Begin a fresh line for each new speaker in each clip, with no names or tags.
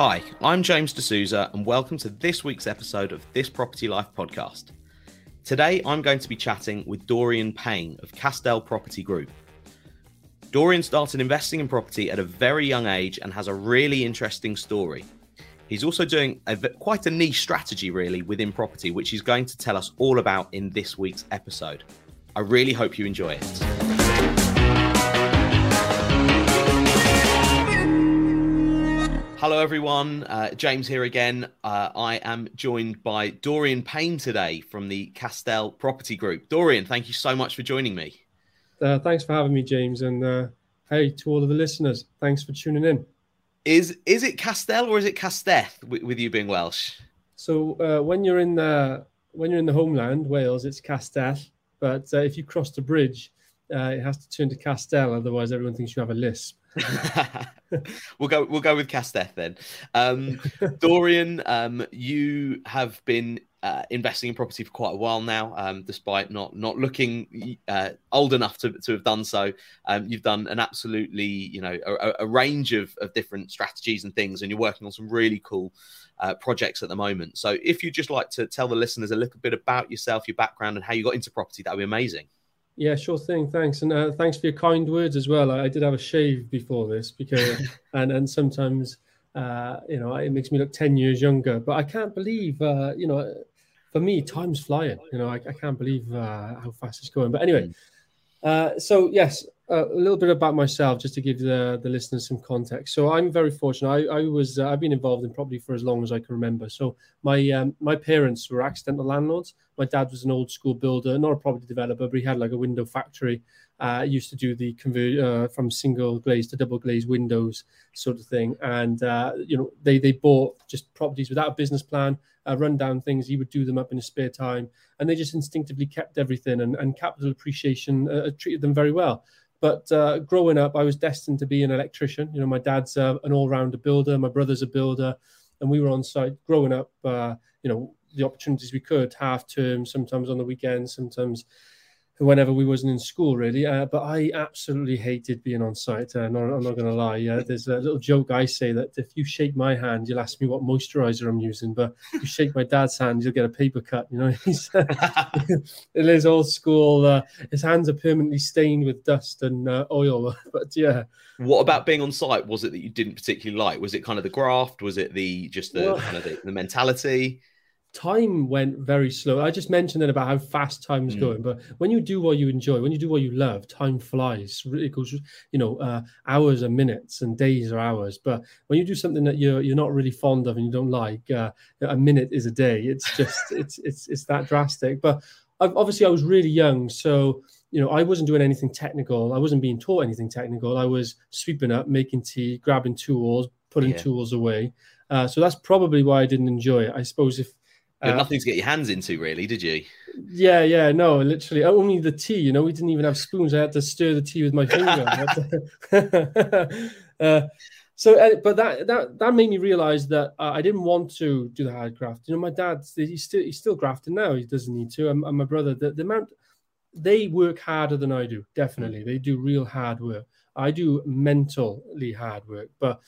Hi, I'm James D'Souza, and welcome to this week's episode of This Property Life podcast. Today, I'm going to be chatting with Dorian Payne of Castell Property Group. Dorian started investing in property at a very young age and has a really interesting story. He's also doing a, quite a niche strategy, really, within property, which he's going to tell us all about in this week's episode. I really hope you enjoy it. Hello, everyone. Uh, James here again. Uh, I am joined by Dorian Payne today from the Castell Property Group. Dorian, thank you so much for joining me.
Uh, thanks for having me, James. And uh, hey, to all of the listeners, thanks for tuning in.
Is is it Castell or is it Casteth with, with you being Welsh?
So uh, when you're in the when you're in the homeland, Wales, it's Castell. But uh, if you cross the bridge, it has to turn to Castell. Otherwise, everyone thinks you have a lisp.
we'll go. We'll go with Casteth then. Um, Dorian, um, you have been uh, investing in property for quite a while now, um, despite not not looking uh, old enough to, to have done so. Um, you've done an absolutely, you know, a, a, range of, of different strategies and things, and you're working on some really cool uh, projects at the moment. So, if you'd just like to tell the listeners a little bit about yourself, your background, and how you got into property, that would be amazing.
Yeah, sure thing. Thanks, and uh, thanks for your kind words as well. I, I did have a shave before this because, and and sometimes, uh, you know, it makes me look ten years younger. But I can't believe, uh, you know, for me, time's flying. You know, I, I can't believe uh, how fast it's going. But anyway, mm. uh, so yes, a little bit about myself, just to give the, the listeners some context. So I'm very fortunate. I, I was uh, I've been involved in property for as long as I can remember. So my um, my parents were accidental landlords. My dad was an old school builder, not a property developer, but he had like a window factory. Uh, used to do the convert uh, from single glazed to double glazed windows sort of thing. And uh, you know they they bought just properties without a business plan, uh, run down things. He would do them up in his spare time, and they just instinctively kept everything. And, and capital appreciation uh, treated them very well. But uh, growing up, I was destined to be an electrician. You know, my dad's uh, an all-rounder builder, my brother's a builder, and we were on site growing up. Uh, you know, the opportunities we could, half term, sometimes on the weekends, sometimes whenever we wasn't in school really. Uh, but i absolutely hated being on site uh, i'm not going to lie. Uh, there's a little joke i say that if you shake my hand you'll ask me what moisturizer i'm using but if you shake my dad's hand you'll get a paper cut you know? He's it is old school uh, his hands are permanently stained with dust and uh, oil but yeah.
What about being on site? Was it that you didn't particularly like? Was it kind of the graft? Was it the just the well, kind of the, the mentality
time went very slow. I just mentioned it about how fast time is mm. going, but when you do what you enjoy, when you do what you love, time flies. It goes, you know, uh, hours are minutes and days are hours. But when you do something that you're you're not really fond of and you don't like, uh, a minute is a day. It's just it's it's it's that drastic. But obviously, I was really young, so you know, I wasn't doing anything technical. I wasn't being taught anything technical. I was sweeping up, making tea, grabbing tools, putting yeah. tools away. Uh, so that's probably why I didn't enjoy it. I suppose if
you had uh, nothing to get your hands into, really, did you?
Yeah, yeah, no, literally only the tea. You know, we didn't even have spoons. I had to stir the tea with my finger. uh, so, uh, but that that that made me realize that uh, I didn't want to do the hard graft. You know, my dad, he's still he's still grafting now. He doesn't need to. And, and my brother, the, the amount they work harder than I do. Definitely, they do real hard work. I do mentally hard work, but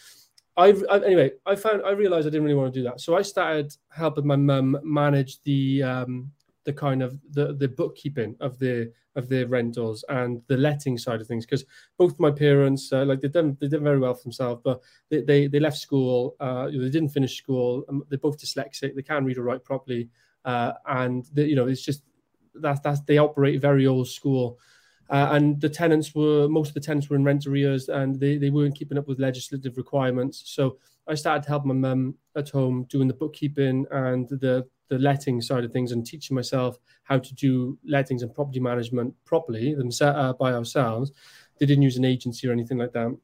I've, I, anyway, I found I realized I didn't really want to do that, so I started helping my mum manage the um, the kind of the the bookkeeping of the of the rentals and the letting side of things because both my parents uh, like they done they did very well for themselves, but they they, they left school, uh, they didn't finish school, um, they're both dyslexic, they can't read or write properly, uh, and the, you know it's just that that's they operate very old school. Uh, and the tenants were most of the tenants were in rent arrears and they, they weren't keeping up with legislative requirements. So I started to help my mum at home doing the bookkeeping and the the letting side of things and teaching myself how to do lettings and property management properly themselves uh, by ourselves. They didn't use an agency or anything like that.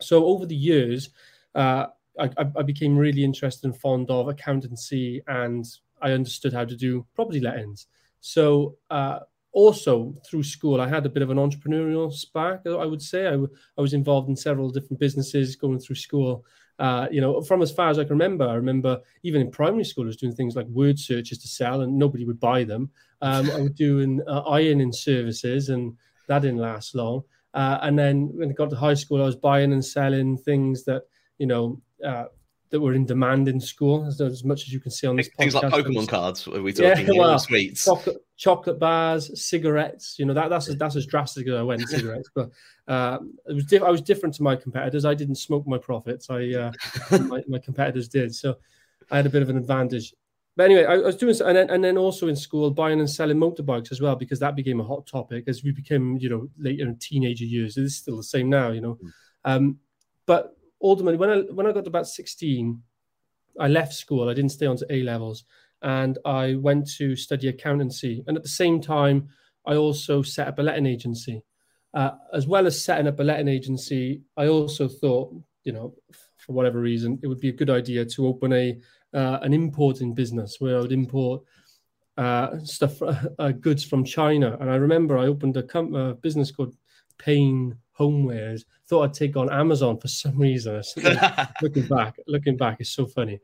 So over the years, uh, I, I, became really interested and fond of accountancy, and I understood how to do property lettings. So uh, also through school i had a bit of an entrepreneurial spark i would say I, I was involved in several different businesses going through school uh, you know from as far as i can remember i remember even in primary school i was doing things like word searches to sell and nobody would buy them um, i was doing uh, ironing services and that didn't last long uh, and then when i got to high school i was buying and selling things that you know uh, that were in demand in school, as, as much as you can see on this
things
podcast.
like Pokemon cards. Are we talking yeah, well, sweets,
chocolate, chocolate bars, cigarettes. You know that that's that's as drastic as I went cigarettes. But uh, it was diff- I was different to my competitors. I didn't smoke my profits. I uh, my, my competitors did. So I had a bit of an advantage. But anyway, I, was doing, and then, and then also in school, buying and selling motorbikes as well, because that became a hot topic as we became, you know, later in teenager years. It's still the same now, you know. Mm. Um, but ultimately, when I when I got to about sixteen, I left school. I didn't stay on to A levels, and I went to study accountancy. And at the same time, I also set up a letting agency. Uh, as well as setting up a letting agency, I also thought, you know, for whatever reason, it would be a good idea to open a uh, an importing business where I would import uh, stuff, uh, goods from China. And I remember I opened a, com- a business called Payne Homewares. Thought I'd take on Amazon for some reason. looking back, looking back, it's so funny.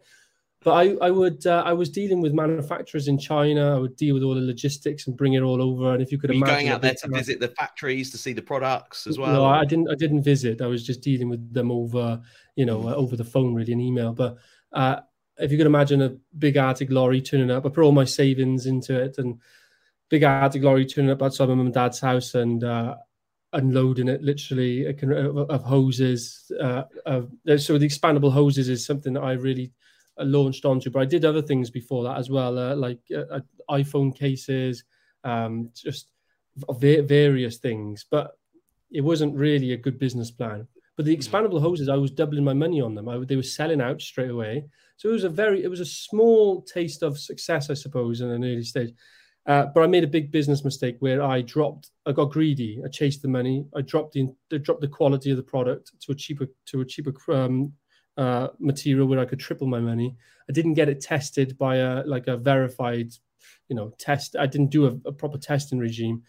But I, I would, uh, I was dealing with manufacturers in China. I would deal with all the logistics and bring it all over. And if you could
Were
imagine,
going out there to visit the factories to see the products as well.
No, I didn't. I didn't visit. I was just dealing with them over, you know, uh, over the phone, really, an email. But uh, if you could imagine a big Arctic lorry turning up, I put all my savings into it and big Arctic lorry turning up outside my mum and dad's house and uh, unloading it literally of, of hoses. Uh, of, so the expandable hoses is something that I really launched onto, but I did other things before that as well, uh, like uh, uh, iPhone cases, um, just various things. But it wasn't really a good business plan. But the expandable hoses, I was doubling my money on them. I, they were selling out straight away. So it was a very, it was a small taste of success, I suppose, in an early stage. Uh, but I made a big business mistake where I dropped, I got greedy. I chased the money. I dropped the, I dropped the quality of the product to a cheaper, to a cheaper um, uh, material where I could triple my money. I didn't get it tested by a like a verified, you know, test. I didn't do a, a proper testing regime,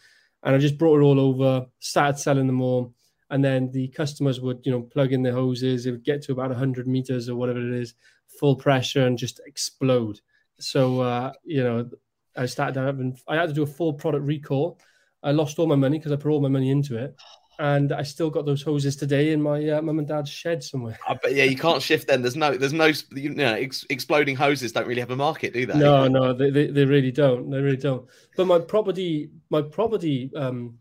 and I just brought it all over. Started selling them all and then the customers would you know plug in their hoses it would get to about 100 meters or whatever it is full pressure and just explode so uh, you know i started having i had to do a full product recall i lost all my money because i put all my money into it and I still got those hoses today in my uh, mum and dad's shed somewhere.
But yeah, you can't shift them. There's no, there's no, you know, ex- exploding hoses don't really have a market, do they?
No, no, they, they, they, really don't. They really don't. But my property, my property um,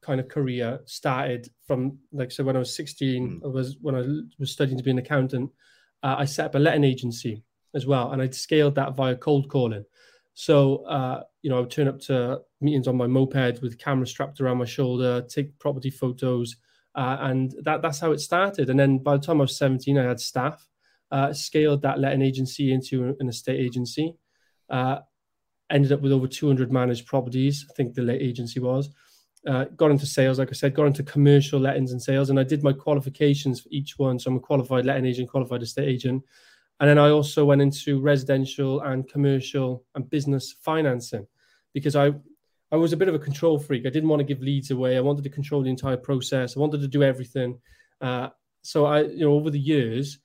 kind of career started from like I so when I was 16 mm. I was when I was studying to be an accountant uh, I set up a letting agency as well and I scaled that via cold calling so uh, you know I would turn up to meetings on my moped with camera strapped around my shoulder take property photos uh, and that that's how it started and then by the time I was 17 I had staff uh, scaled that letting agency into an estate agency uh, ended up with over 200 managed properties I think the let agency was uh, got into sales, like I said, got into commercial lettings and sales, and I did my qualifications for each one. So I'm a qualified letting agent, qualified estate agent, and then I also went into residential and commercial and business financing because I I was a bit of a control freak. I didn't want to give leads away. I wanted to control the entire process. I wanted to do everything. Uh, so I, you know, over the years,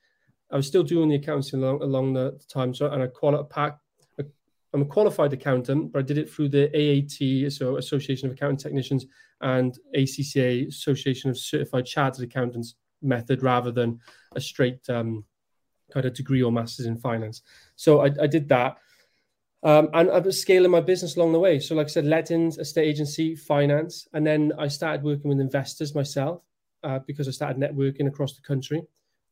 I was still doing the accounting along, along the time. So and I quali- pack, I'm a qualified accountant, but I did it through the AAT, so Association of Accounting Technicians, and ACCA, Association of Certified Chartered Accountants method, rather than a straight um, kind of degree or master's in finance. So I, I did that. Um, and I was scaling my business along the way. So, like I said, lettings, estate agency, finance. And then I started working with investors myself uh, because I started networking across the country.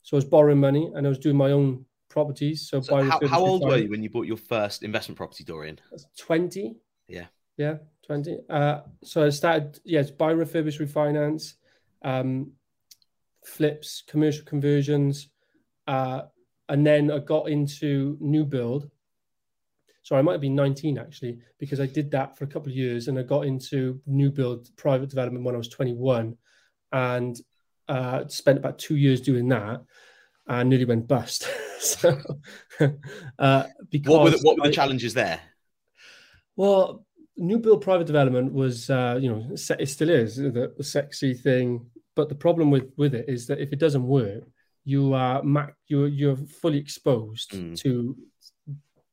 So I was borrowing money and I was doing my own properties. So,
so how, how, old were you when you bought your first investment property, Dorian?
Twenty.
Yeah.
Yeah, twenty. Uh, so I started. Yes, buy, refurbish, refinance, um, flips, commercial conversions, uh, and then I got into new build. So I might have been 19 actually, because I did that for a couple of years, and I got into new build private development when I was 21, and uh, spent about two years doing that and nearly went bust. so, uh, because
what were, the, what were the I, challenges there?
Well, new build private development was, uh, you know, it still is the, the, sexy thing. But the problem with with it is that if it doesn't work, you are you're you're fully exposed mm. to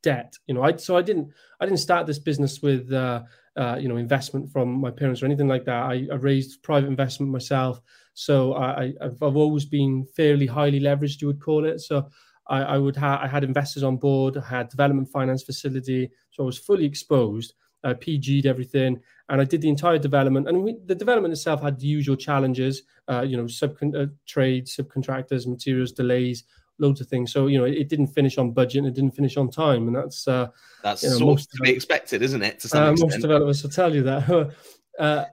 debt. You know, I so I didn't I didn't start this business with uh, uh, you know investment from my parents or anything like that. I, I raised private investment myself. So I, I've, I've always been fairly highly leveraged, you would call it. So I, I would have I had investors on board, I had development finance facility, so I was fully exposed. I PG'd everything, and I did the entire development. And we, the development itself had the usual challenges, uh, you know, subcon- uh, trade, subcontractors, materials delays, loads of things. So you know, it didn't finish on budget and it didn't finish on time, and that's uh,
that's
you know,
sort of to be expected, isn't it? To some
uh,
extent.
most developers will tell you that. uh,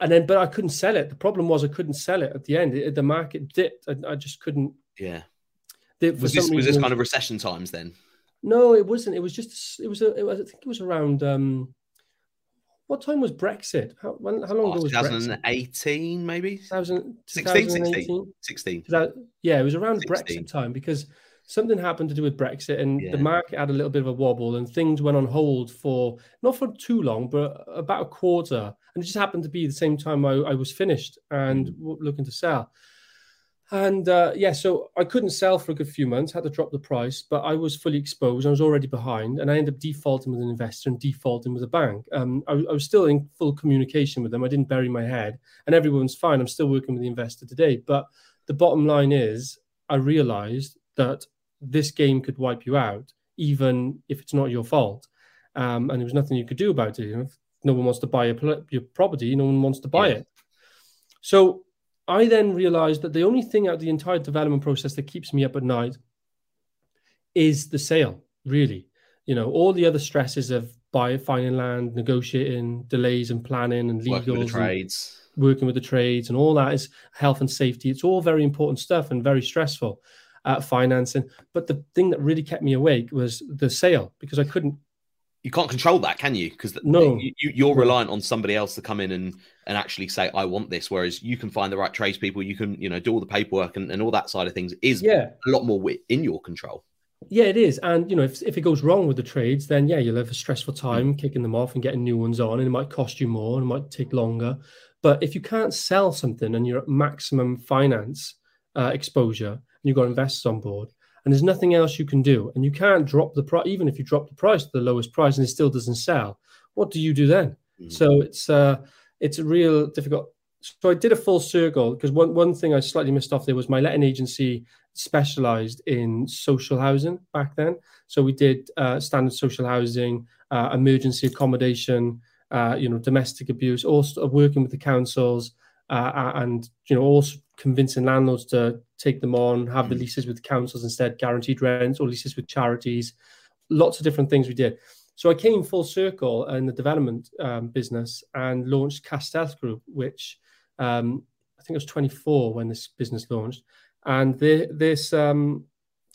and then, but I couldn't sell it. The problem was I couldn't sell it at the end. It, the market dipped. I, I, just couldn't.
Yeah.
The,
was this was this kind of recession times then?
No, it wasn't. It was just. It was. A, it was I think it was around. um what time was Brexit? How, when, how long
oh,
ago was
2018,
Brexit?
maybe?
2000,
16, 16, 16.
Yeah, it was around
16.
Brexit time because something happened to do with Brexit and
Yeah.
the market had a little bit of a wobble and things went on hold for not for too long, but about a quarter. And it just happened to be the same time I, I was finished and
Mm.
looking to sell. And uh, yeah, so I couldn't sell for a good few months, had to drop the price, but I was fully exposed. I was already behind, and I ended up defaulting with an investor and defaulting with a bank. Um, I, I was still in full communication with them. I didn't bury my head, and everyone's fine. I'm still working with the investor today. But the bottom line is, I realized that this game could wipe you out, even if it's not your fault. Um, and there was nothing you could do about it. You know, if no one wants to buy your, pl- your property, no one wants to buy
Yeah.
it. So I then realized that the only thing out of the entire development process that keeps me up at night is the sale, really. You know, all the other stresses of buying, finding land, negotiating, delays and planning and
Working with the trades.
working with the trades and all that is health and safety. It's all very important stuff and very stressful. Uh, financing, but the thing that really kept me awake was the sale because I couldn't.
You can't control that, can you? Because
No.
you, you're reliant on somebody else to come in and and actually say, "I want this." Whereas you can find the right tradespeople, you can you know do all the paperwork and, and all that side of things is
Yeah,
a lot more in your control.
yeah, it is. And you know, if if it goes wrong with the trades, then yeah, you'll have a stressful time kicking them off and getting new ones on, and it might cost you more and it might take longer. But if you can't sell something and you're at maximum finance uh, exposure and you've got investors on board, and there's nothing else you can do, and you can't drop the price, even if you drop the price to the lowest price and it still doesn't sell, what do you do then?
Mhm.
So it's uh, it's a real difficult. So I did a full circle because one one thing I slightly missed off there was my letting agency specialized in social housing back then. So we did uh, standard social housing, uh, emergency accommodation, uh, you know, domestic abuse, also working with the councils, uh, and you know, also convincing landlords to take them on, have the
Mm.
leases with councils instead, guaranteed rents or leases with charities. Lots of different things we did. So I came full circle in the development um, business and launched Castellath Group, which um, I think it was 24 when this business launched. And the, this um,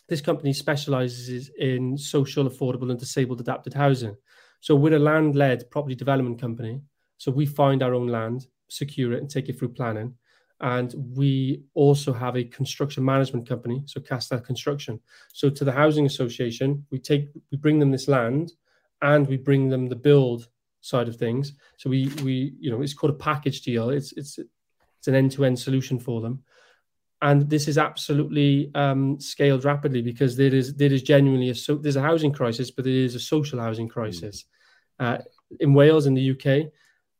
this company specializes in social, affordable, and disabled adapted housing. So we're a land-led property development company. So we find our own land, secure it, and take it through planning. And we also have a construction management company, so Castell Construction. So to the housing association, we take we bring them this land, and we bring them the build side of things. So we we you know it's called a package deal. It's it's it's an end to end solution for them, and this is absolutely um, scaled rapidly because there is there is genuinely a so there's a housing crisis, but there is a social housing crisis uh, in Wales in the UK.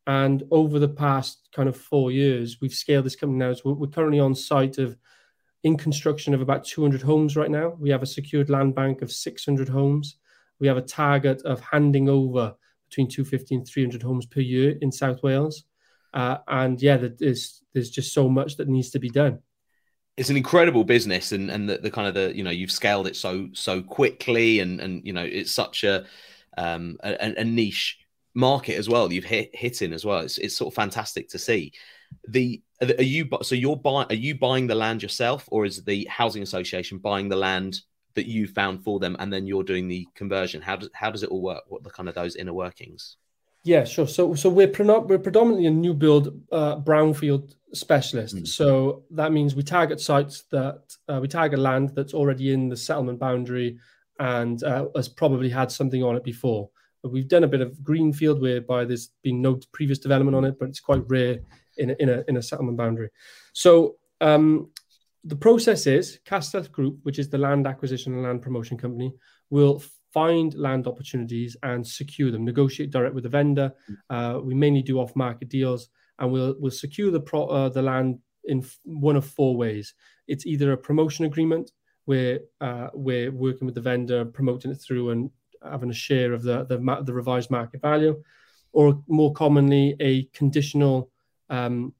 And over the past kind of four years, we've scaled this company now. So we're, currently on site of in construction of about 200 homes right now. We have a secured land bank of 600 homes. We have a target of handing over between 250 and 300 homes per year in South Wales. Uh, and yeah, there's there's just so much that needs to be done.
It's an incredible business, and and the, the kind of the you know you've scaled it so so quickly, and and you know it's such a um a, a niche market as well. You've hit hit in as well. It's it's sort of fantastic to see. The are you so you're buying are you buying the land yourself, or is the housing association buying the land that you found for them, and then you're doing the conversion? How does how does it all work? What are the kind of those inner workings?
Yeah, sure. So, so we're pre- we're predominantly a new build uh, brownfield specialist.
Mm.
So that means we target sites that uh, we target land that's already in the settlement boundary and uh, has probably had something on it before. We've done a bit of greenfield whereby there's been no previous development on it, but it's quite rare in a, in a, in a settlement boundary. So um, the process is Castell Group, which is the land acquisition and land promotion company, will find land opportunities and secure them, negotiate direct with the vendor. Uh, we mainly do off market deals and we'll, we'll secure the, pro, uh, the land in one of four ways. It's either a promotion agreement we're uh, we're working with the vendor, promoting it through, and having a share of the the, the revised market value, or more commonly a conditional um,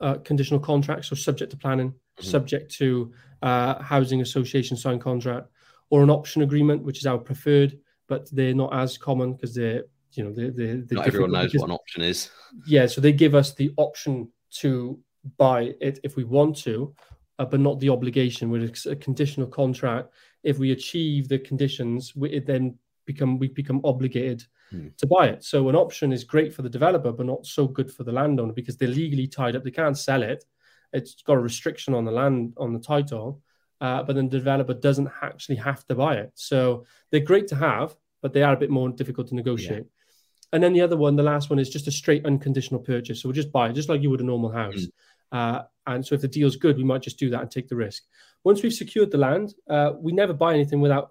uh, conditional contract, so subject to planning, mm-hmm. subject to uh, housing association signed contract, or an option agreement, which is our preferred, but they're not as common because they're you know they they
not everyone knows because, what an option is.
Yeah, so they give us the option to buy it if we want to, uh, but not the obligation. With a conditional contract. If we achieve the conditions, we, it then become we become obligated hmm. to buy it. So an option is great for the developer, but not so good for the landowner because they're legally tied up. They can't sell it. It's got a restriction on the land on the title, uh, but then the developer doesn't actually have to buy it. So they're great to have, but they are a bit more difficult to negotiate. Yeah. And then the other one, the last one, is just a straight unconditional purchase. So we'll just buy it, just like you would a normal house. Mm. Uh, and so if the deal's good, we might just do that and take the risk. Once we've secured the land, uh, we never buy anything without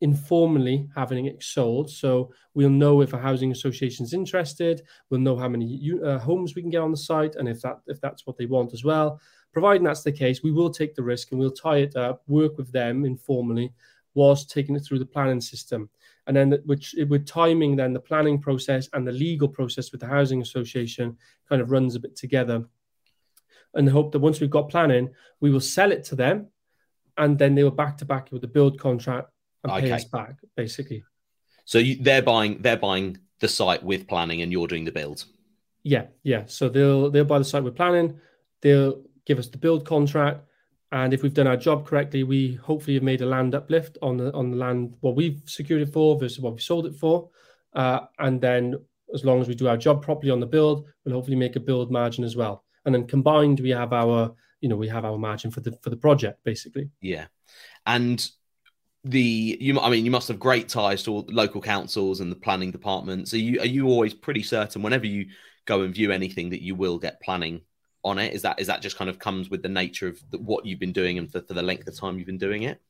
informally having it sold. So we'll know if a housing association is interested. We'll know how many uh, homes we can get on the site, and if that if that's what they want as well. Providing that's the case, we will take the risk and we'll tie it up, work with them informally, whilst taking it through the planning system and then which with timing then the planning process and the legal process with the housing association kind of runs a bit together and hope that once we've got planning we will sell it to them and then they were back to back with the build contract and okay. pay us back basically
so you, they're buying they're buying the site with planning and you're doing the build
yeah yeah so they'll they'll buy the site with planning they'll give us the build contract and if we've done our job correctly, we hopefully have made a land uplift on the on the land what we've secured it for versus what we sold it for. Uh, and then as long as we do our job properly on the build, we'll hopefully make a build margin as well. And then combined, we have our you know we have our margin for the for the project basically.
Yeah, and the you I mean you must have great ties to all local councils and the planning departments. Are you are you always pretty certain whenever you go and view anything that you will get planning on it? Is that is that just kind of comes with the nature of the, what you've been doing and for, for the length of time you've been doing it?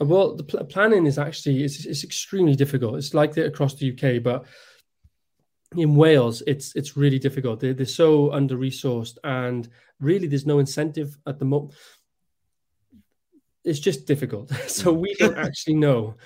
Well, the pl- planning is actually it's, it's extremely difficult. It's like that across the UK, but in Wales, it's it's really difficult. They're, they're so under resourced, and really, there's no incentive at the moment. It's just difficult. so we don't actually know.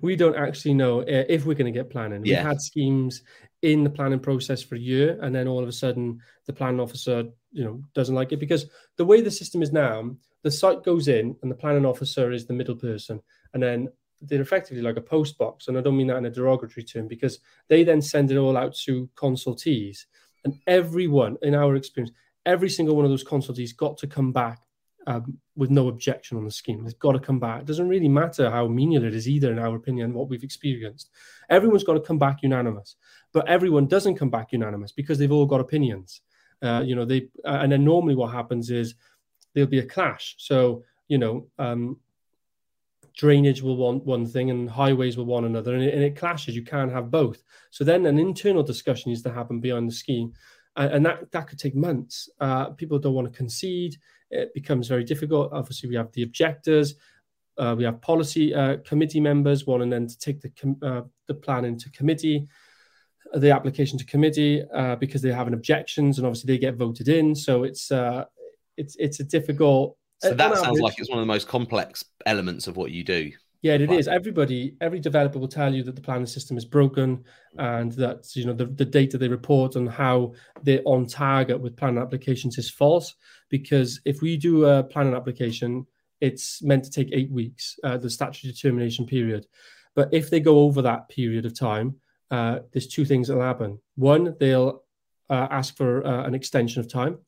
We don't actually know uh, if we're going to get planning. Yeah. We've had schemes in the planning process for a year, and then all of a sudden, the planning officer you know doesn't like it because the way the system is now, the site goes in and the planning officer is the middle person, and then they're effectively like a post box, and I don't mean that in a derogatory term because they then send it all out to consultees, and everyone in our experience, every single one of those consultees got to come back um, with no objection on the scheme. They've got to come back. It doesn't really matter how menial it is either, in our opinion, what we've experienced. Everyone's got to come back unanimous, but everyone doesn't come back unanimous because they've all got opinions. Uh, you know, they uh, and then normally what happens is there'll be a clash. So you know, um, drainage will want one thing and highways will want another, and it, and it, clashes. You can't have both. So then an internal discussion needs to happen beyond the scheme, and, and that that could take months. Uh, people don't want to concede. It becomes very difficult. Obviously, we have the objectors. Uh, we have policy uh, committee members wanting then to take the com- uh, the plan into committee the application to committee uh, because they have an objections and obviously they get voted in. So it's uh, it's it's a difficult.
So that sounds average, like it's one of the most complex elements of what you do.
Yeah, it is. Everybody, every developer will tell you that the planning system is broken and that you know the, the data they report on how they're on target with planning applications is false. Because if we do a planning application, it's meant to take eight weeks, uh, the statutory determination period. But if they go over that period of time, uh, there's two things that will happen. One, they'll uh, ask for uh, an extension of time.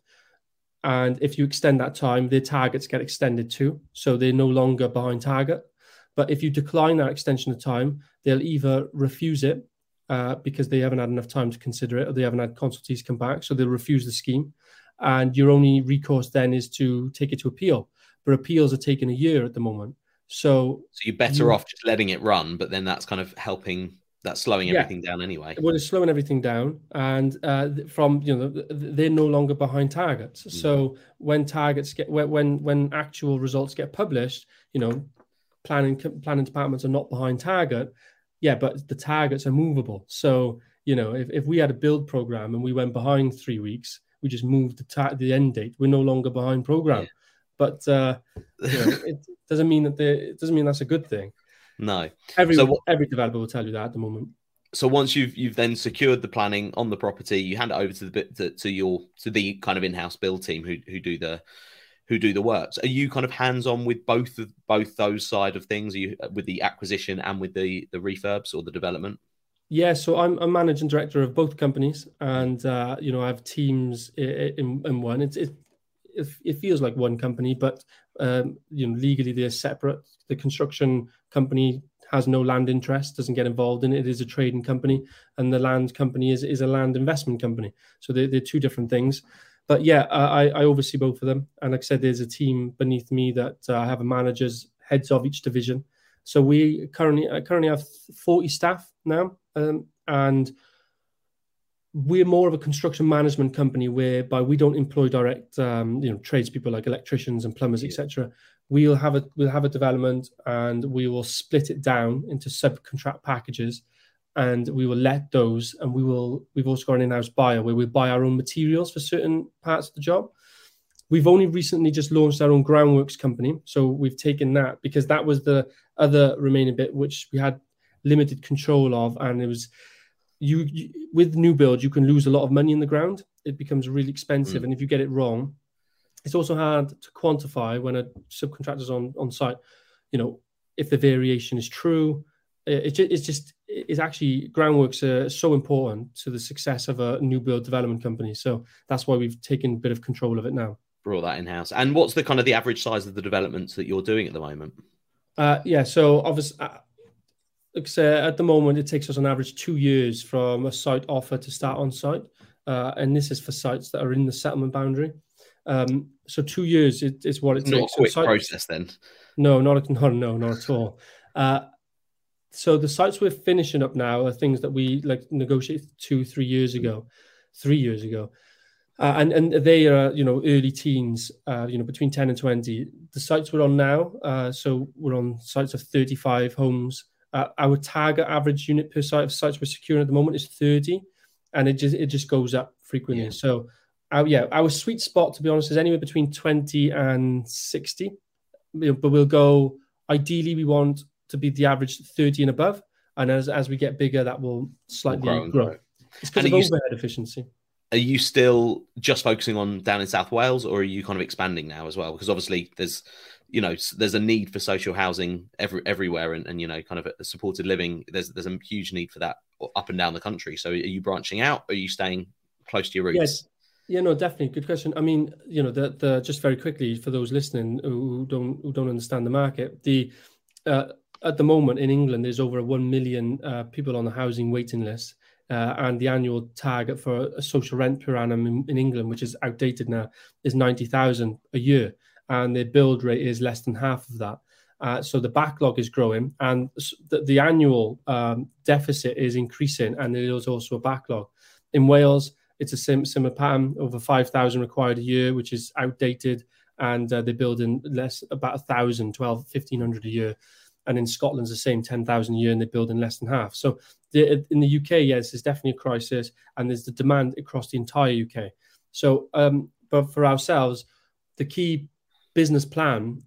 And if you extend that time, their targets get extended too. So they're no longer behind target. But if you decline that extension of time, they'll either refuse it uh, because they haven't had enough time to consider it or they haven't had consultees come back. So they'll refuse the scheme. And your only recourse then is to take it to appeal. But appeals are taking a year at the moment. So,
so you're better you, off just letting it run, but then that's kind of helping that's slowing yeah. everything down anyway.
Well, it's slowing everything down, and uh, from you know they're no longer behind targets. Mm. So when targets get when when actual results get published, you know, planning planning departments are not behind target. Yeah, but the targets are movable. So you know, if, if we had a build program and we went behind three weeks, we just moved the ta- the end date. We're no longer behind program. Yeah. but uh, you know, it doesn't mean that they, it doesn't mean that's a good thing.
No.
Every so what, every developer will tell you that at the moment.
So once you've you've then secured the planning on the property, you hand it over to the bit to, to your to the kind of in-house build team who who do the who do the works. Are you kind of hands on with both of both those side of things? Are you with the acquisition and with the the refurbs or the development?
Yeah, so I'm a managing director of both companies, and uh, you know I have teams in, in one. It's it, it feels like one company, but um, you know legally they're separate. The construction company has no land interest, doesn't get involved in it. It is a trading company, and the land company is is a land investment company. So they're, they're two different things but yeah, I, I oversee both of them. And like I said, there's a team beneath me that uh, I have a managers, heads of each division. So we currently I currently have 40 staff now, um, and we're more of a construction management company whereby we don't employ direct, um, you know, tradespeople like electricians and plumbers, yeah. etc. We'll have a we'll have a development, and we will split it down into subcontract packages and we will let those and we will we've also got an in-house buyer where we buy our own materials for certain parts of the job we've only recently just launched our own groundworks company so we've taken that because that was the other remaining bit which we had limited control of and it was you, you with new build you can lose a lot of money in the ground it becomes really expensive mm. and if you get it wrong it's also hard to quantify when a subcontractor's on on site you know if the variation is true it, it's just is actually groundworks are so important to the success of a new build development company. So that's why we've taken a bit of control of it now.
Brought that in house. And what's the kind of the average size of the developments that you're doing at the moment?
Uh, yeah, so obviously, uh, at the moment, it takes us on average two years from a site offer to start on site, uh, and this is for sites that are in the settlement boundary. Um, so two years is what it
not
takes.
a quick
so
site, process then.
No, not no, no, not at all. Uh, so the sites we're finishing up now are things that we like negotiated two, three years ago, three years ago. Uh, and and they are you know early teens, uh, you know between ten and twenty. The sites we're on now, uh, so we're on sites of thirty-five homes. Uh, our target average unit per site of sites we're securing at the moment is thirty, and it just it just goes up frequently. Yeah. So, our, yeah, our sweet spot to be honest is anywhere between twenty and sixty, but we'll go. Ideally, we want to be the average 30 and above. And as, as we get bigger, that will slightly grow. grow. It's because of overhead st- efficiency.
Are you still just focusing on down in South Wales, or are you kind of expanding now as well? Because obviously there's, you know, there's a need for social housing every, everywhere, and, and you know, kind of supported living. There's there's a huge need for that up and down the country. So are you branching out? Or are you staying close to your roots?
Yes. Yeah, no, definitely. Good question. I mean, you know, the the just very quickly for those listening who don't who don't understand the market, the uh, at the moment in England, there's over 1 million uh, people on the housing waiting list. Uh, and the annual target for a social rent per annum in, in England, which is outdated now, is 90,000 a year. And the build rate is less than half of that. Uh, so the backlog is growing and the, the annual um, deficit is increasing and there is also a backlog. In Wales, it's a sim- similar pattern, over 5,000 required a year, which is outdated. And uh, they're building less, about 1,000, 12, 1,500 a year and in Scotland's the same 10,000 a year and they're building less than half. So the, in the UK, yes, there's definitely a crisis and there's the demand across the entire UK. So, um, but for ourselves, the key business plan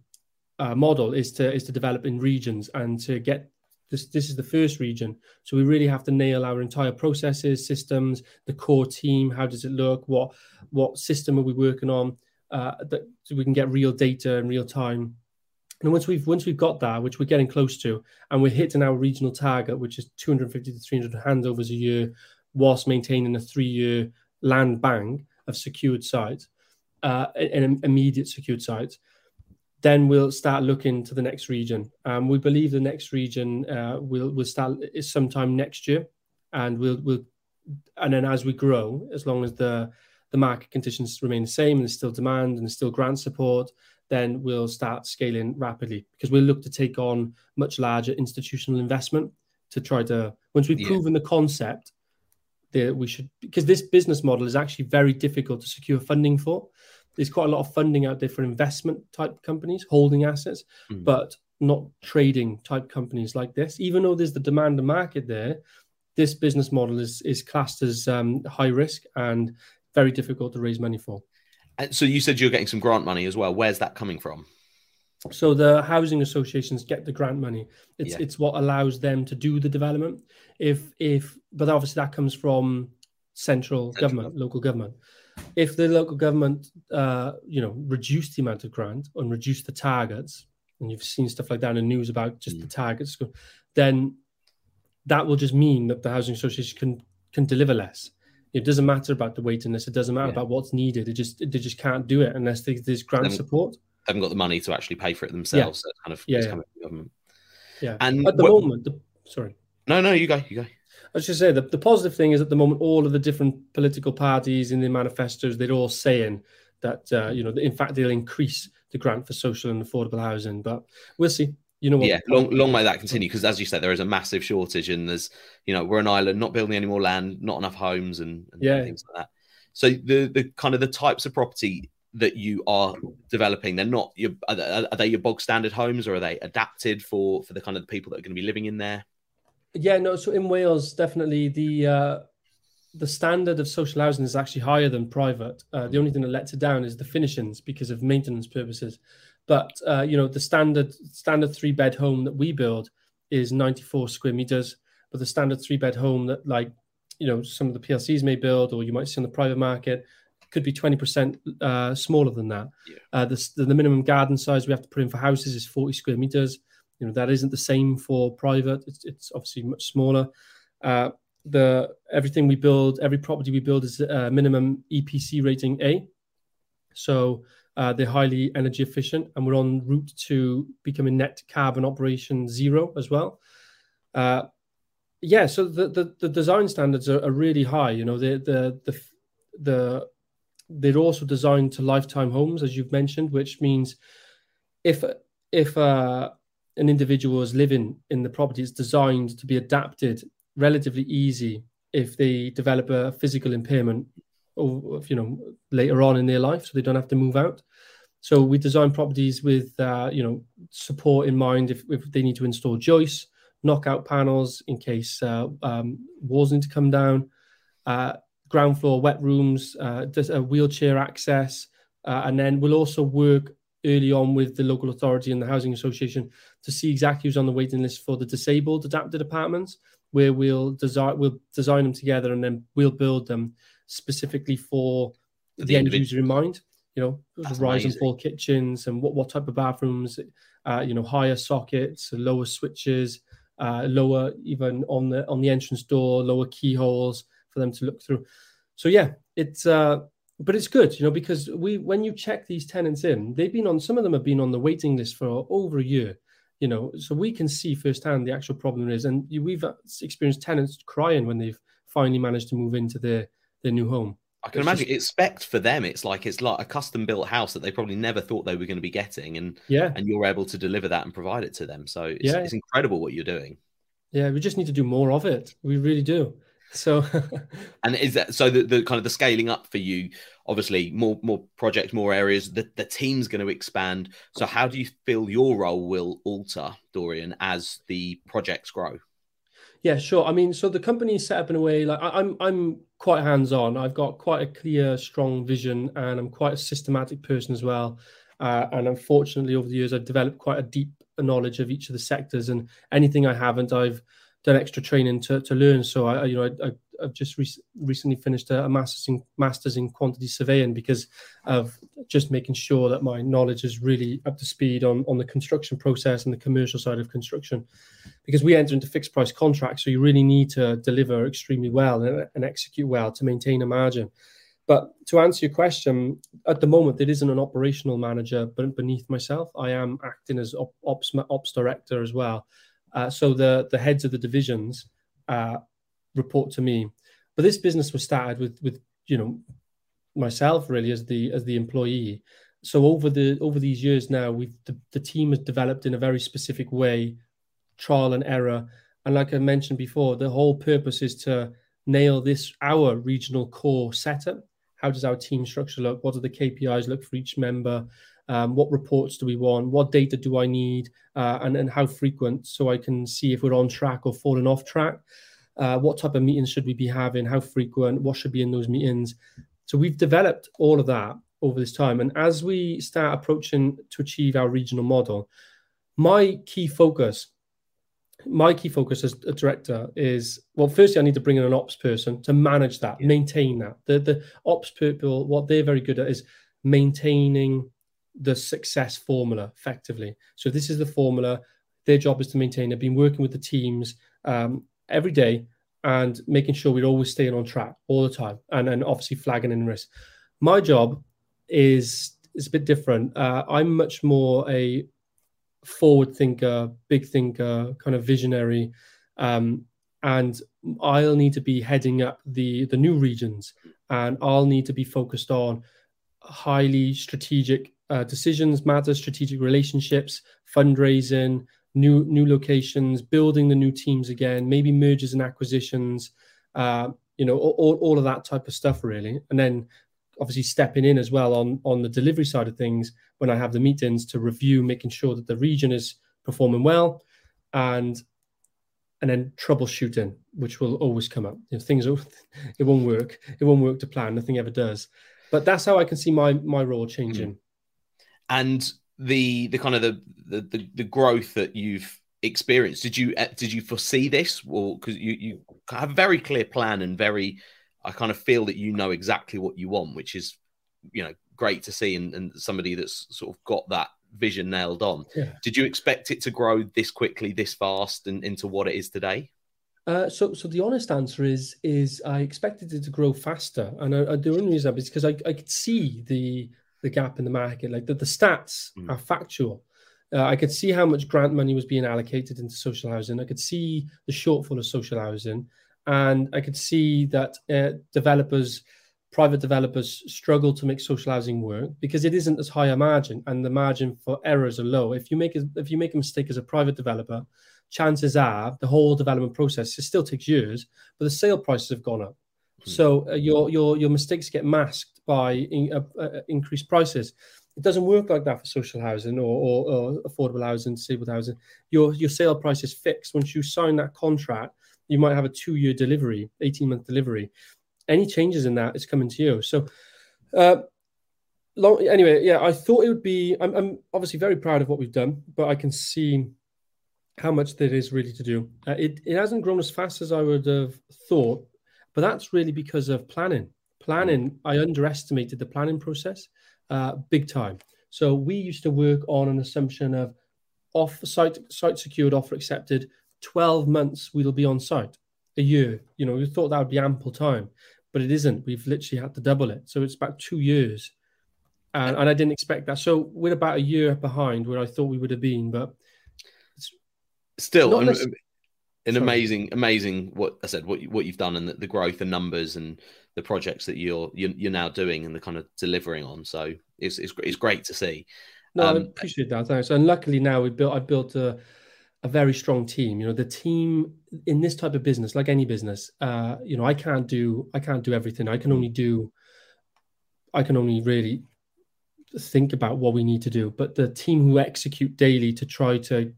uh, model is to is to develop in regions and to get this. This is the first region, so we really have to nail our entire processes, systems, the core team. How does it look? What what system are we working on? Uh, that so we can get real data in real time and once we've once we've got that, which we're getting close to, and we're hitting our regional target, which is 250 to 300 handovers a year, whilst maintaining a three-year land bank of secured sites, uh, an immediate secured sites, then we'll start looking to the next region. Um, we believe the next region uh, will will start sometime next year, and we'll we'll and then as we grow, as long as the the market conditions remain the same and there's still demand and there's still grant support, then we'll start scaling rapidly because we'll look to take on much larger institutional investment to try to once we've yeah. proven the concept that we should because this business model is actually very difficult to secure funding for there's quite a lot of funding out there for investment type companies holding assets mm. but not trading type companies like this even though there's the demand and market there this business model is is classed as um, high risk and very difficult to raise money for
so you said you're getting some grant money as well. Where's that coming from?
So the housing associations get the grant money. It's yeah. it's what allows them to do the development. If if but obviously that comes from central, central. government, local government. If the local government, uh, you know, reduce the amount of grant and reduce the targets, and you've seen stuff like that in the news about just mm. the targets, then that will just mean that the housing association can can deliver less. It doesn't matter about the waiting list. It doesn't matter yeah. about what's needed. It just they just can't do it unless there's grant support
haven't got the money to actually pay for it themselves. Yeah. So kind of
yeah,
yeah. government.
Yeah. And at the what, moment, the, sorry.
No, no, you go, you go.
I just say the, the positive thing is at the moment, all of the different political parties in the manifestos, they're all saying that, uh, you know, in fact, they'll increase the grant for social and affordable housing. But we'll see. You know what?
Yeah, long, long may that continue because, as you said, there is a massive shortage, and there's, you know, we're an island, not building any more land, not enough homes, and, and yeah. things like that. So the the kind of the types of property that you are developing they're not your are they your bog standard homes or are they adapted for for the kind of the people that are going to be living in there
yeah no so in wales definitely the uh the standard of social housing is actually higher than private uh, the only thing that lets it down is the finishings because of maintenance purposes but uh, you know the standard standard three bed home that we build is 94 square meters but the standard three bed home that like you know some of the plcs may build or you might see on the private market could be 20% uh, smaller than that. Yeah. Uh, the, the, minimum garden size we have to put in for houses is 40 square meters. You know that isn't the same for private. It's, it's obviously much smaller. Uh, the everything we build, every property we build is a minimum EPC rating A. So uh, they're highly energy efficient, and we're on route to becoming net carbon operation zero as well. Uh, yeah, so the, the, the design standards are, are, really high. You know, the the the the they're also designed to lifetime homes, as you've mentioned, which means if if uh, an individual is living in the property, it's designed to be adapted relatively easy if they develop a physical impairment or you know later on in their life, so they don't have to move out. So we design properties with uh, you know support in mind if, if they need to install joists, knockout panels in case uh, um, walls need to come down. Uh, ground floor wet rooms, uh, wheelchair access, uh, and then we'll also work early on with the local authority and the housing association to see exactly who's on the waiting list for the disabled adapted apartments, where we'll design we'll design them together and then we'll build them specifically for the, the end user in mind. You know, That's rise amazing. and fall kitchens and what, what type of bathrooms, uh, you know, higher sockets, lower switches, uh, lower even on the on the entrance door, lower keyholes for them to look through. So yeah, it's uh, but it's good, you know, because we when you check these tenants in, they've been on some of them have been on the waiting list for over a year, you know, so we can see firsthand the actual problem is, and we've uh, experienced tenants crying when they've finally managed to move into their their new home.
I can it's imagine just... expect for them. It's like it's like a custom built house that they probably never thought they were going to be getting, and
yeah,
and you're able to deliver that and provide it to them. So it's, yeah. it's incredible what you're doing.
Yeah, we just need to do more of it. We really do. So,
and is that so? The, the kind of the scaling up for you, obviously, more more projects, more areas. The the team's going to expand. So, how do you feel your role will alter, Dorian, as the projects grow?
Yeah, sure. I mean, so the company is set up in a way like I, I'm I'm quite hands on. I've got quite a clear, strong vision, and I'm quite a systematic person as well. Uh, and unfortunately, over the years, I've developed quite a deep knowledge of each of the sectors, and anything I haven't, I've done extra training to, to learn. So I, you know, I, have just re- recently finished a, a, master's in masters in quantity surveying because of just making sure that my knowledge is really up to speed on on the construction process and the commercial side of construction. Because we enter into fixed price contracts, so you really need to deliver extremely well and, and execute well to maintain a margin. But to answer your question, at the moment, there isn't an operational manager beneath myself. I am acting as ops, ops director as well. Uh, so the the heads of the divisions uh, report to me. But this business was started with with you know myself really as the as the employee. So over the over these years now, we've the, the team has developed in a very specific way, trial and error. And like I mentioned before, the whole purpose is to nail this our regional core setup. How does our team structure look? What do the KPIs look for each member? Um, what reports do we want, what data do I need, uh, and, and how frequent, so I can see if we're on track or falling off track. Uh, what type of meetings should we be having, how frequent, what should be in those meetings. So we've developed all of that. over this time. And as we start approaching to achieve our regional model, my key focus, my key focus as a director is well, firstly, I need to bring in an ops person to manage that, yeah. maintain that. The the ops people, what they're very good at is maintaining the success formula effectively. So this is the formula. Their job is to maintain. They've been working with the teams um, every day and making sure we're always staying on track all the time, and and obviously flagging in risk. My job is is a bit different. Uh, I'm much more a forward thinker, big thinker, kind of visionary, um, and I'll need to be heading up the the new regions, and I'll need to be focused on highly strategic uh, decisions, matter, strategic relationships, fundraising, new new locations, building the new teams again, maybe mergers and acquisitions, uh, you know, all, all of that type of stuff really, and then obviously stepping in as well on on the delivery side of things when I have the meetings to review, making sure that the region is performing well, and and then troubleshooting, which will always come up. Know, things it won't work. It won't work to plan. Nothing ever does. But that's how I can see my my role changing.
And the the kind of the the the, growth that you've experienced did you uh, did you foresee this? Or because you you have a very clear plan and very i kind of feel that you know exactly what you want which is you know great to see and, and somebody that's sort of got that vision nailed on. Yeah. did you expect it to grow this quickly this fast and into what it is today?
Uh, so, so the honest answer is is I expected it to grow faster, and I, I, the only reason is because I, I could see the the gap in the market. Like the, the stats mm. are factual. Uh, I could see how much grant money was being allocated into social housing. I could see the shortfall of social housing, and I could see that uh, developers, private developers, struggle to make social housing work because it isn't as high a margin, and the margin for errors are low. If you make a, if you make a mistake as a private developer, chances are the whole development process it still takes years, but the sale prices have gone up. Hmm. So uh, your your your mistakes get masked by in, uh, uh, increased prices. It doesn't work like that for social housing or, or, or, affordable housing, disabled housing. Your your sale price is fixed. Once you sign that contract, you might have a two year delivery, eighteen month delivery. Any changes in that is coming to you. So. Uh, long, anyway, yeah, I thought it would be. I'm, I'm obviously very proud of what we've done, but I can see how much there is really to do. Uh, it, it hasn't grown as fast as I would have thought, but that's really because of planning. Planning, I underestimated the planning process uh, big time. So we used to work on an assumption of off site, site secured, offer accepted. 12 months we'll be on site, a year. You know, we thought that would be ample time, but it isn't. We've literally had to double it. So it's about two years. And, and I didn't expect that. So we're about a year behind where I thought we would have been, but
still an Sorry. amazing, amazing what I said, what what you've done and the, the, growth and numbers and the projects that you're, you're, you're now doing and the kind of delivering on. So it's it's, it's great to see.
No, um, I appreciate that. Thanks. And luckily now we built I built a a very strong team. You know, the team in this type of business, like any business, uh, you know, I can't do I can't do everything. I can only do I can only really think about what we need to do. But the team who execute daily to try to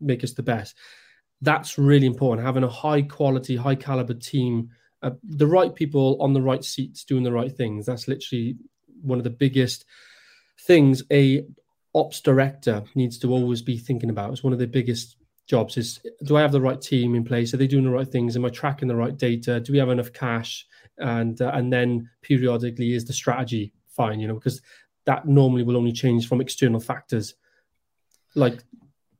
make us the best that's really important. Having a high quality, high caliber team, uh, the right people on the right seats doing the right things. That's literally one of the biggest things a ops director needs to always be thinking about. It's one of the biggest jobs is do I have the right team in place? Are they doing the right things? Am I tracking the right data? Do we have enough cash? And uh, and then periodically is the strategy fine? You know, because that normally will only change from external factors like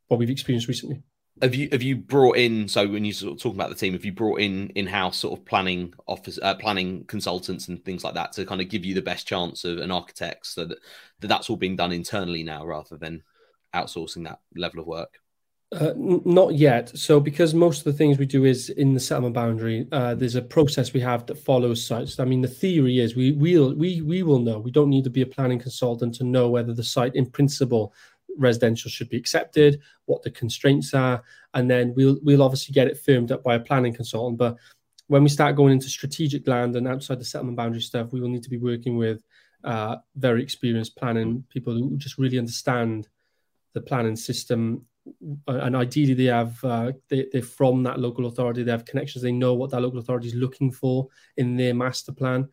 what we've experienced recently
have you have you brought in so when you sort of talk about the team have you brought in in-house sort of planning office uh, planning consultants and things like that to kind of give you the best chance of an architect so that, that that's all being done internally now rather than outsourcing that level of work
uh, n- not yet. So, because most of the things we do is in the settlement boundary, uh, there's a process we have that follows sites. I mean, the theory is we will we we will know. We don't need to be a planning consultant to know whether the site, in principle, residential should be accepted, what the constraints are, and then we'll we'll obviously get it firmed up by a planning consultant. But when we start going into strategic land and outside the settlement boundary stuff, we will need to be working with uh, very experienced planning people who just really understand the planning system. And ideally, they have uh, they, they're from that local authority. They have connections. They know what that local authority is looking for in their master plan.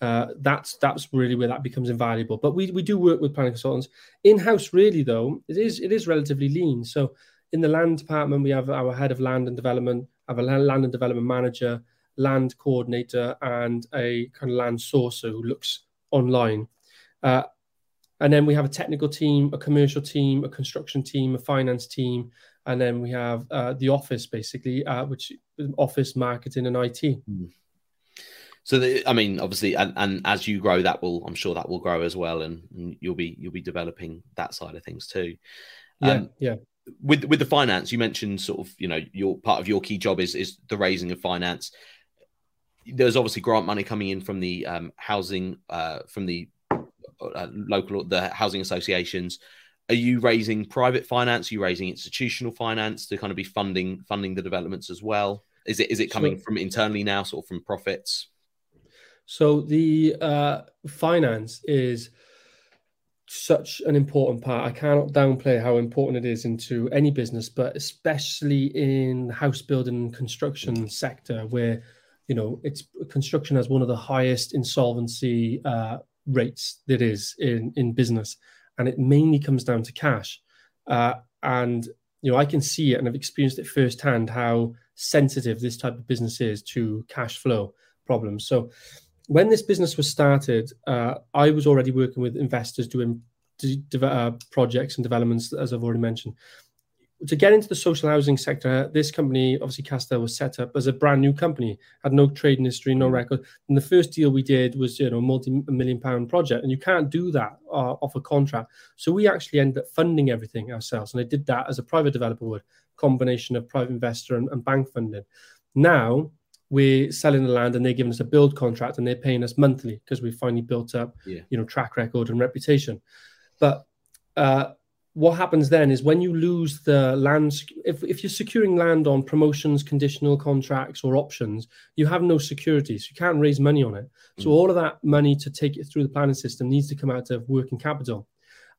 Uh, that's that's really where that becomes invaluable. But we, we do work with planning consultants in house. Really, though, it is it is relatively lean. So in the land department, we have our head of land and development, have a land and development manager, land coordinator, and a kind of land sourcer who looks online. Uh, and then we have a technical team, a commercial team, a construction team, a finance team, and then we have uh, the office basically, uh, which office marketing and IT. Mm.
So, the, I mean, obviously, and, and as you grow, that will, I'm sure, that will grow as well, and, and you'll be you'll be developing that side of things too.
Yeah, um, yeah.
With with the finance, you mentioned sort of, you know, your part of your key job is is the raising of finance. There's obviously grant money coming in from the um, housing, uh, from the uh, local the housing associations are you raising private finance are you raising institutional finance to kind of be funding funding the developments as well is it is it coming so, from internally now sort of from profits
so the uh, finance is such an important part i cannot downplay how important it is into any business but especially in house building and construction sector where you know it's construction has one of the highest insolvency uh, rates that is in in business, and it mainly comes down to cash. Uh, and you know, I can see it, and I've experienced it firsthand how sensitive this type of business is to cash flow problems. So, when this business was started, uh, I was already working with investors doing de- uh, projects and developments, as I've already mentioned to get into the social housing sector, this company, obviously Castel, was set up as a brand new company, had no trading history, no mm. record. And the first deal we did was, you know, multi-million pound project, and you can't do that uh, off a contract. So we actually ended up funding everything ourselves, and I did that as a private developer would, combination of private investor and, and bank funding. Now we're selling the land, and they're giving us a build contract, and they're paying us monthly because we've finally built up, yeah. you know, track record and reputation. But uh, what happens then is when you lose the land, if, if you're securing land on promotions, conditional contracts, or options, you have no security. So you can't raise money on it. So mm. all of that money to take it through the planning system needs to come out of working capital.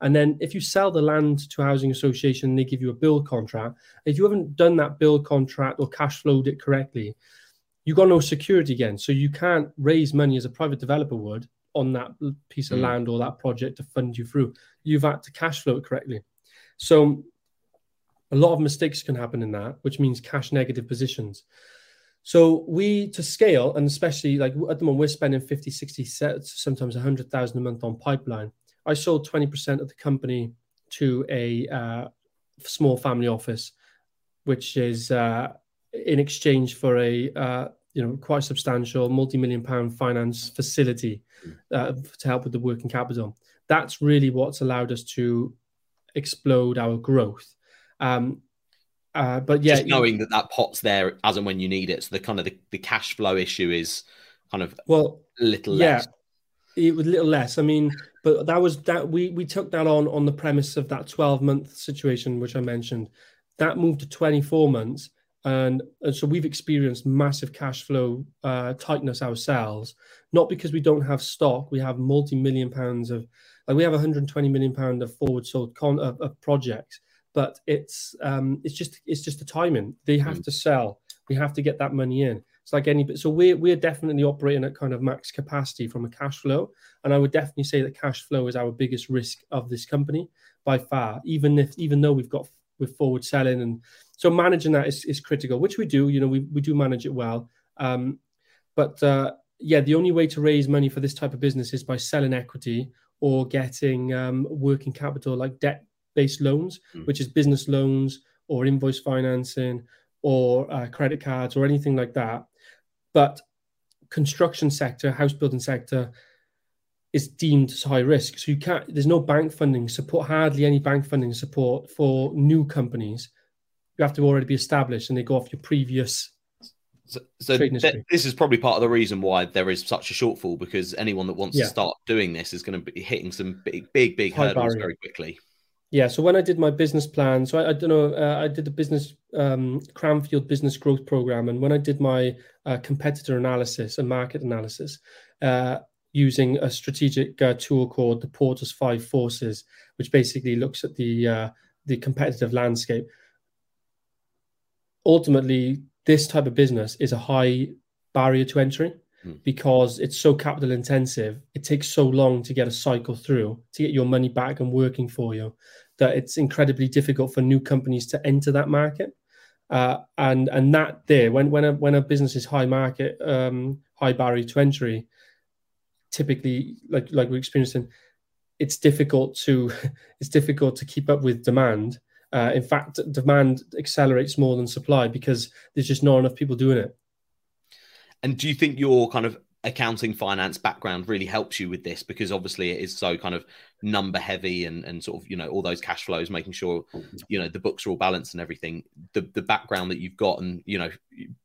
And then if you sell the land to a housing association, they give you a build contract. If you haven't done that build contract or cash flowed it correctly, you got no security again. So you can't raise money as a private developer would on that piece of mm. land or that project to fund you through. You've had to cash flow it correctly. So a lot of mistakes can happen in that, which means cash negative positions. So we to scale, and especially like at the moment, we're spending 50, 60 sets, sometimes 100,000 a month on pipeline. I sold 20% of the company to a uh, small family office, which is uh, in exchange for a uh, you know quite substantial multi-million pound finance facility hmm. uh, to help with the working capital. That's really what's allowed us to explode our growth. Um, uh, but yeah,
just knowing that that pot's there as and when you need it, so the kind of the, the cash flow issue is kind of
well
a little
yeah,
less.
It was a little less. I mean, but that was that we we took that on on the premise of that twelve month situation which I mentioned. That moved to twenty four months, and, and so we've experienced massive cash flow uh, tightness ourselves. Not because we don't have stock, we have multi million pounds of like we have 120 million pound of forward sold con of, of projects, but it's um, it's just it's just the timing. They have mm. to sell. We have to get that money in. It's like any bit. so we're we're definitely operating at kind of max capacity from a cash flow, and I would definitely say that cash flow is our biggest risk of this company by far. Even if even though we've got with forward selling and so managing that is, is critical, which we do. You know, we we do manage it well. Um, but uh, yeah, the only way to raise money for this type of business is by selling equity or getting um, working capital like debt based loans, mm. which is business loans or invoice financing or uh, credit cards or anything like that. But construction sector, house building sector is deemed as high risk. So you can't, there's no bank funding support, hardly any bank funding support for new companies. You have to already be established and they go off your previous
so, so th- this is probably part of the reason why there is such a shortfall because anyone that wants yeah. to start doing this is going to be hitting some big, big, big High hurdles barrier. very quickly.
Yeah. So when I did my business plan, so I, I don't know, uh, I did the business um, Cranfield Business Growth Program, and when I did my uh, competitor analysis and market analysis uh, using a strategic uh, tool called the Porter's Five Forces, which basically looks at the uh, the competitive landscape. Ultimately, this type of business is a high barrier to entry. mm. because it's so capital intensive. It takes so long to get a cycle through to get your money back and working for you that it's incredibly difficult for new companies to enter that market. Uh, and and that there when when a when a business is high market um, high barrier to entry, typically like like we're experiencing, it's difficult to it's difficult to keep up with demand. Uh, in fact, demand accelerates more than supply because there's just not enough people doing it.
And do you think your kind of accounting finance background really helps you with this because obviously it is so kind of number heavy and and sort of you know all those cash flows making sure you know the books are all balanced and everything. The the background that you've got and you know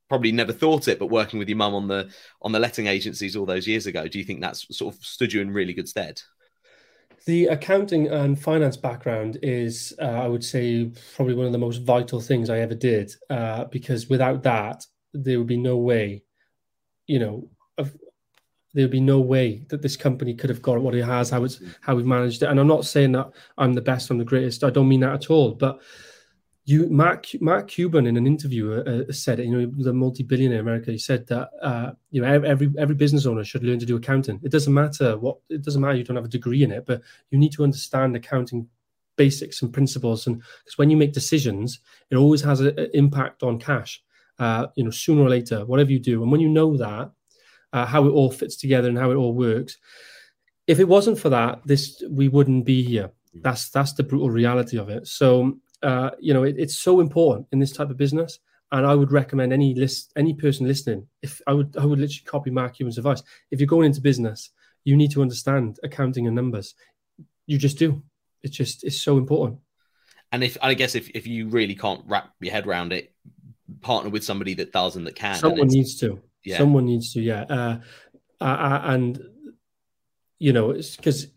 probably never thought it but working with your mum on the on the letting agencies all those years ago do you think that's sort of stood you in really good stead?
The accounting and finance background is uh, i would say probably one of the most vital things i ever did uh, because without that there would be no way you know of there'd be no way that this company could have got what it has, how it's how we've managed it. And I'm not saying that I'm the best, I'm the greatest. I don't mean that at all. But you, Mark, Mark Cuban, in an interview, uh, uh said, you know, the multi-billionaire in America, he said that uh, you know every every business owner should learn to do accounting. It doesn't matter what, it doesn't matter you don't have a degree in it, but you need to understand accounting basics and principles. And because when you make decisions, it always has an impact on cash. Uh, you know, sooner or later, whatever you do, and when you know that, uh, how it all fits together and how it all works. If it wasn't for that, this we wouldn't be here. Mm. That's that's the brutal reality of it. So uh, you know, it, it's so important in this type of business. And I would recommend any list, any person listening, if I would, I would literally copy Mark Cuban's advice. If you're going into business, you need to understand accounting and numbers. You just do. It's just it's so important.
And if I guess if, if you really can't wrap your head around it, partner with somebody that does and that can.
Someone needs to. Yeah. Someone needs to, yeah. Uh, uh, uh and you know, it's because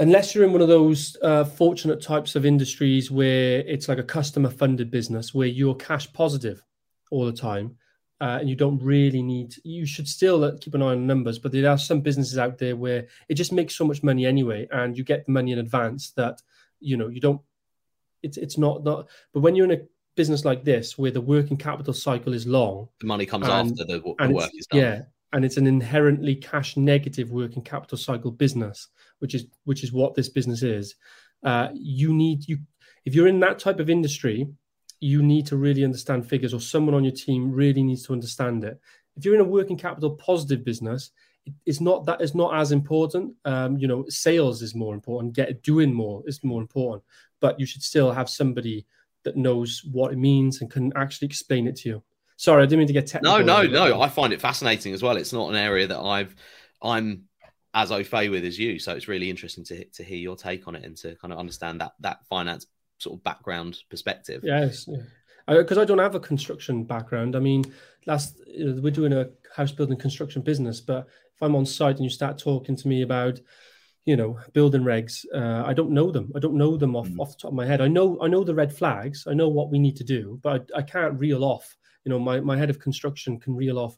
unless you're in one of those uh, fortunate types of industries where it's like a customer funded business where you're cash positive all the time uh, and you don't really need you should still uh, keep an eye on numbers but there are some businesses out there where it just makes so much money anyway and you get the money in advance that you know you don't it's it's not not but when you're in a business like this, where the working capital cycle is long,
the money comes and, after the, the work is done.
Yeah, and it's an inherently cash negative working capital cycle business, which is which is what this business is. Uh, you need you if you're in that type of industry, you need to really understand figures, or someone on your team really needs to understand it. If you're in a working capital positive business, it's not that it's not as important. Um, you know, sales is more important. Get doing more is more important, but you should still have somebody that knows what it means and can actually explain it to you. Sorry, I didn't mean to get technical.
No, no, no. I find it fascinating as well. It's not an area that I've I'm as au fait with as you, so it's really interesting to to hear your take on it and to kind of understand that that finance sort of background perspective.
Yes, because yeah. Uh, I, I, don't have a construction background. I mean, last uh, we're doing a house building construction business, but if I'm on site and you start talking to me about you know building regs uh, i don't know them. I don't know them off, mm. off the top of my head. I know i know the red flags. I know what we need to do but i, I can't reel off you know my, my head of construction can reel off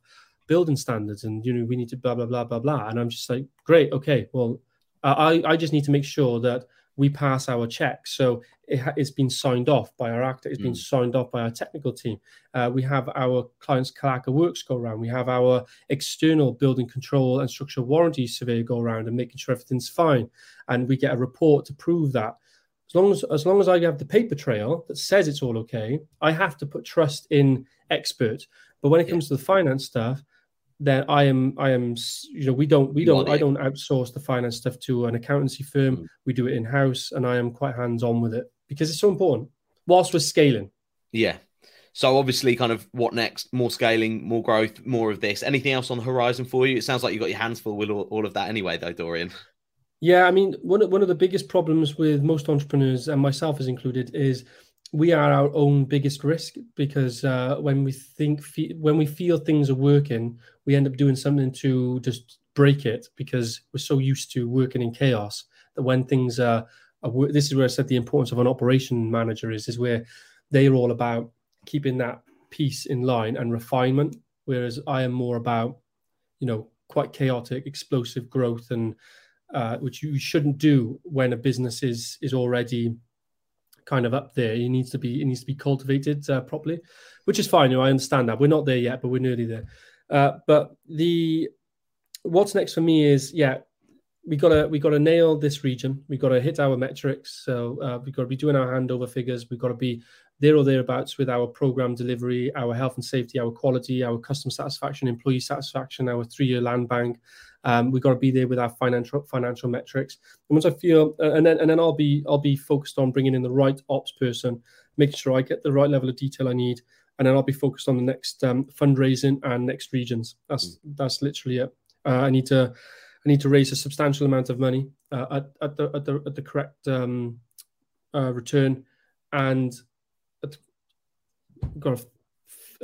building standards and you know we need to blah blah blah blah blah. And i'm just like great okay well i i just need to make sure that we pass our checks. So it ha- it's been signed off by our actor, it's mm. been signed off by our technical team. Uh, we have our clients clerk of works go around. We have our external building control and structural warranty survey go around and making sure everything's fine. And we get a report to prove that. As long as, as long as I have the paper trail that says it's all okay, I have to put trust in expert. But when it comes to the finance stuff, then I am I am you know we don't we don't I don't outsource the finance stuff to an accountancy firm. Mm. We do it in house, and I am quite hands on with it because it's so important whilst we're scaling.
Yeah. So obviously, kind of what next? More scaling, more growth, more of this. Anything else on the horizon for you? It sounds like you've got your hands full with all, all of that anyway, though, Dorian.
Yeah, I mean, one one of the biggest problems with most entrepreneurs, and myself is included, is we are our own biggest risk because uh, when we think fe- when we feel things are working, we end up doing something to just break it because we're so used to working in chaos that when things are, are this is where I said the importance of an operation manager is is where they're all about keeping that piece in line and refinement, whereas I am more about you know quite chaotic, explosive growth and uh, which you shouldn't do when a business is is already kind of up there. It needs to be it needs to be cultivated uh, properly, which is fine. You know, I understand that we're not there yet, but we're nearly there. Uh, but the what's next for me is yeah, we gotta we gotta nail this region. We gotta hit our metrics. So uh, we gotta be doing our handover figures. We gotta be there or thereabouts with our program delivery, our health and safety, our quality, our customer satisfaction, employee satisfaction, our three-year land bank. Um, we've got to be there with our financial financial metrics. And once I feel, uh, and then and then I'll be I'll be focused on bringing in the right ops person, making sure I get the right level of detail I need, and then I'll be focused on the next um, fundraising and next regions. That's mm. that's literally it. Uh, I need to I need to raise a substantial amount of money uh, at, at the at the at the correct um, uh, return, and got to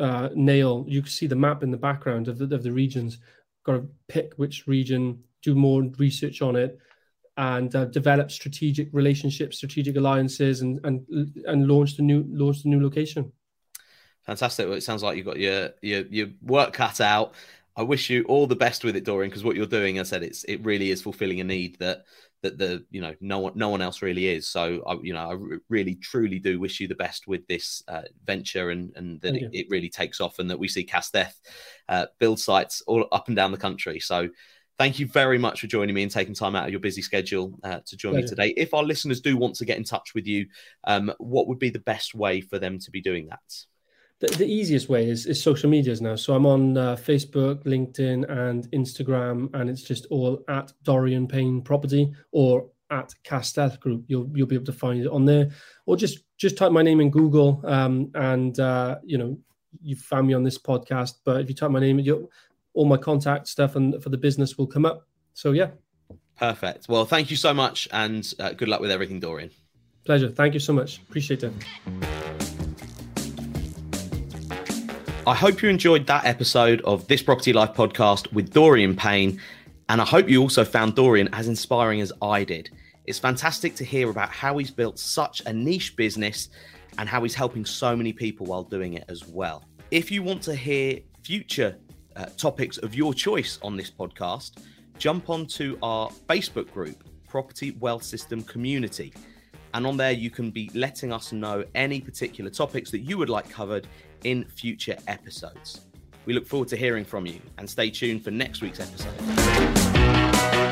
uh, nail. You can see the map in the background of the, of the regions. Got to pick which region, do more research on it, and uh, develop strategic relationships, strategic alliances, and and and launch the new launch the new location.
Fantastic. Well, it sounds like you've got your your your work cut out. I wish you all the best with it, Dorian, because what you're doing, I said, it's it really is fulfilling a need that that the you know no one no one else really is. So I you know I really truly do wish you the best with this uh, venture and and that it, it, really takes off and that we see Casteth uh, build sites all up and down the country. So. Thank you very much for joining me and taking time out of your busy schedule uh, to join Pleasure. me today. If our listeners do want to get in touch with you, um, what would be the best way for them to be doing that?
The, the easiest way is, is social medias now. So I'm on uh, Facebook, LinkedIn, and Instagram, and it's just all at Dorian Payne Property or at Casteth Group. You'll you'll be able to find it on there, or just just type my name in Google, um, and uh, you know you found me on this podcast. But if you type my name, you all my contact stuff and for the business will come up. So yeah.
Perfect. Well, thank you so much, and uh, good luck with everything, Dorian.
Pleasure. Thank you so much. Appreciate it.
I hope you enjoyed that episode of this Property Life podcast with Dorian Payne. And I hope you also found Dorian as inspiring as I did. It's fantastic to hear about how he's built such a niche business and how he's helping so many people while doing it as well. If you want to hear future uh, topics of your choice on this podcast, jump onto our Facebook group, Property Wealth System Community. And on there, you can be letting us know any particular topics that you would like covered in future episodes. We look forward to hearing from you and stay tuned for next week's episode.